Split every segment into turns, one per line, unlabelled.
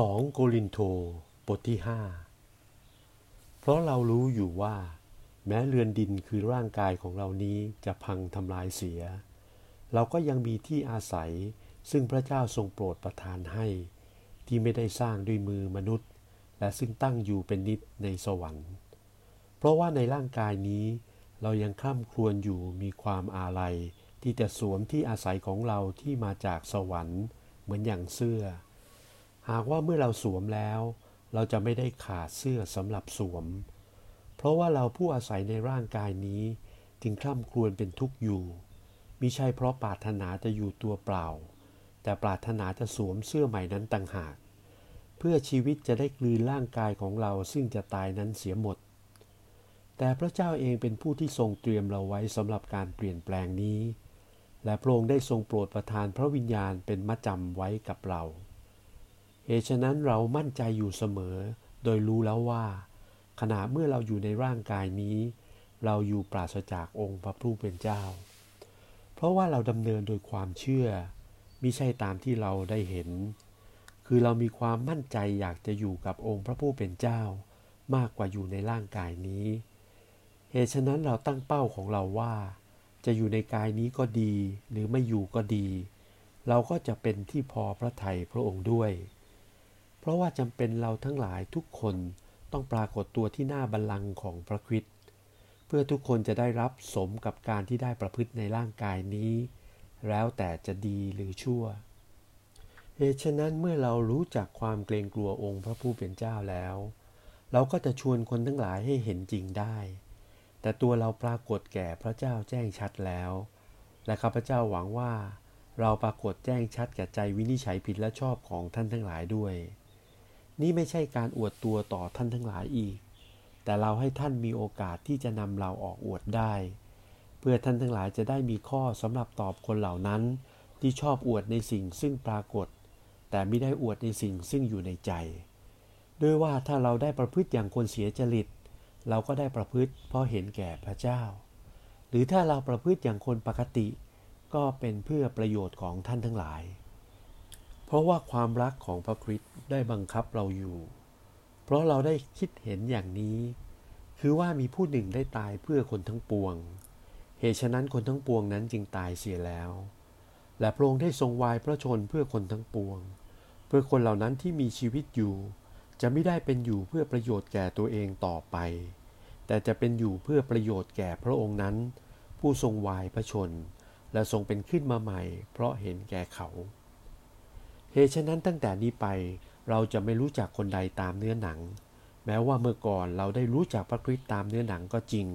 2 โกรินโทบทที่ 5 เพราะเรารู้อยู่ว่า แม้เรือนดินคือร่างกายของเรานี้จะพังทำลายเสีย เราก็ยังมีที่อาศัยซึ่งพระเจ้าทรงโปรดประทานให้ ที่ไม่ได้สร้างด้วยมือมนุษย์ และซึ่งตั้งอยู่เป็นนิจในสวรรค์ เพราะว่าในร่างกายนี้ เรายังคล่ำครวญอยู่มีความอาลัย ที่จะสวมที่อาศัยของเราที่มาจากสวรรค์ เหมือนอย่างเสื้อ หากว่าเมื่อเราสวมแล้ว เราจะไม่ได้ขาดเสื้อสำหรับสวม เพราะว่าเราผู้อาศัยในร่างกายนี้ จึงคล่ำครวญเป็นทุกข์อยู่มิใช่เพราะปรารถนาจะอยู่ตัวเปล่า แต่ปรารถนาจะสวมเสื้อใหม่นั้นต่างหาก เพื่อชีวิตจะได้กลืนร่างกายของเราซึ่งจะตายนั้นเสียหมด แต่พระเจ้าเองเป็นผู้ที่ทรงเตรียมเราไว้สำหรับการเปลี่ยนแปลงนี้ และพระองค์ได้ทรงโปรดประทานพระวิญญาณเป็นมัดจำไว้กับเรา เหตุฉะนั้นเรามั่นใจอยู่เสมอ โดยรู้แล้วว่า ขณะเมื่อเราอยู่ในร่างกายนี้ เราอยู่ปราศจากองค์พระผู้เป็นเจ้า เพราะว่าเราดำเนินโดยความเชื่อมิใช่ตามที่เราได้เห็น คือเรามีความมั่นใจอยากจะอยู่กับองค์พระผู้เป็นเจ้า มากกว่าอยู่ในร่างกายนี้ เหตุฉะนั้นเราตั้งเป้าของเราว่า จะอยู่ในกายนี้ก็ดี หรือไม่อยู่ก็ดี เราก็จะเป็นที่พอพระทัยพระองค์ด้วย เพราะว่าจำเป็นเราทั้งหลายทุกคนต้องปรากฏตัวที่หน้าบัลลังก์ของพระคริสต์เพื่อทุกคนจะได้รับสมกับการที่ได้ประพฤติในร่างกายนี้ แล้วแต่จะดีหรือชั่วเหตุฉะนั้นเมื่อเรารู้จักความเกรงกลัวองค์พระผู้เป็นเจ้าแล้ว เราก็จะชวนคนทั้งหลายให้เห็นจริงได้ แต่ตัวเราปรากฏแก่พระเจ้าแจ้งชัดแล้ว และข้าพเจ้าหวังว่า เราปรากฏแจ้งชัดแก่ใจวินิจฉัยผิดและชอบของท่านทั้งหลายด้วย นี่ไม่ใช่การอวดตัวต่อท่านทั้งหลายอีก แต่เราให้ท่านมีโอกาสที่จะนำเราออกอวดได้ เพื่อท่านทั้งหลายจะได้มีข้อสำหรับตอบคนเหล่านั้น ที่ชอบอวดในสิ่งซึ่งปรากฏ แต่ไม่ได้อวดในสิ่งซึ่งอยู่ในใจ ด้วยว่าถ้าเราได้ประพฤติอย่างคนเสียจริต เราก็ได้ประพฤติเพราะเห็นแก่พระเจ้า หรือถ้าเราประพฤติอย่างคนปกติ ก็เป็นเพื่อประโยชน์ของท่านทั้งหลาย ราะว่าความรักของพระคริสต์ได้บังคับเราอยู่ เพราะเราได้คิดเห็นอย่างนี้ คือว่ามีผู้หนึ่งได้ตายเพื่อคนทั้งปวง เหตุฉะนั้นคนทั้งปวงนั้นจึงตายเสียแล้ว และพระองค์ได้ทรงวายพระชนเพื่อคนทั้งปวง เพื่อคนเหล่านั้นที่มีชีวิตอยู่ จะไม่ได้เป็นอยู่เพื่อประโยชน์แก่ตัวเองต่อไป แต่จะเป็นอยู่เพื่อประโยชน์แก่พระองค์นั้น ผู้ทรงวายพระชน และทรงเป็นขึ้นมาใหม่ เพราะเห็นแก่เขา เหตุฉะนั้นตั้งแต่นี้ไปเราจะไม่รู้จักคนใดตามเนื้อหนัง แม้ว่าเมื่อก่อนเราได้รู้จักพระคริสต์ตามเนื้อหนังก็จริง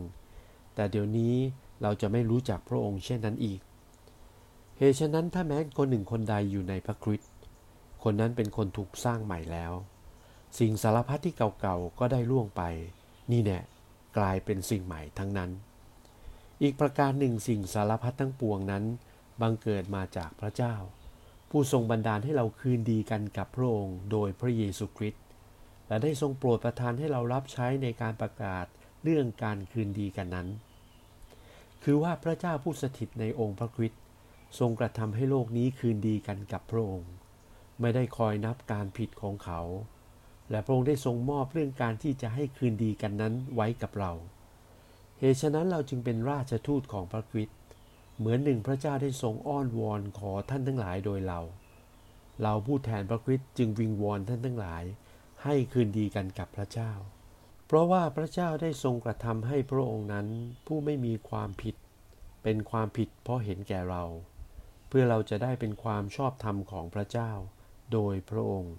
แต่เดี๋ยวนี้เราจะไม่รู้จักพระองค์เช่นนั้นอีก เหตุฉะนั้นถ้าแม้คนหนึ่งคนใดอยู่ในพระคริสต์คนนั้นเป็นคนถูกสร้างใหม่แล้ว สิ่งสารพัดที่เก่าๆก็ได้ล่วงไป นี่แน่กลายเป็นสิ่งใหม่ทั้งนั้น อีกประการหนึ่งสิ่งสารพัดทั้งปวงนั้นบังเกิดมาจากพระเจ้า ผู้ทรงบันดาลให้เราคืนดีกันกับพระองค์โดยพระเยซูคริสต์และได้ทรงโปรดประทานให้เรารับใช้ในการประกาศเรื่องการคืนดีกันนั้น คือว่าพระเจ้าผู้สถิตในองค์พระคริสต์ทรงกระทำให้โลกนี้คืนดีกันกับพระองค์ ไม่ได้คอยนับการผิดของเขา และพระองค์ได้ทรงมอบเรื่องการที่จะให้คืนดีกันนั้นไว้กับเรา เหตุฉะนั้นเราจึงเป็นราชทูตของพระคริสต์ เหมือนหนึ่งพระเจ้าได้ทรงอ้อนวอนขอท่านทั้งหลายโดยเรา เราผู้แทนพระคริสต์จึงวิงวอนท่านทั้งหลาย ให้คืนดีกันกับพระเจ้า เพราะว่าพระเจ้าได้ทรงกระทำให้พระองค์นั้นผู้ไม่มีความผิด เป็นความผิดเพราะเห็นแก่เรา เพื่อเราจะได้เป็นความชอบธรรมของพระเจ้า โดยพระองค์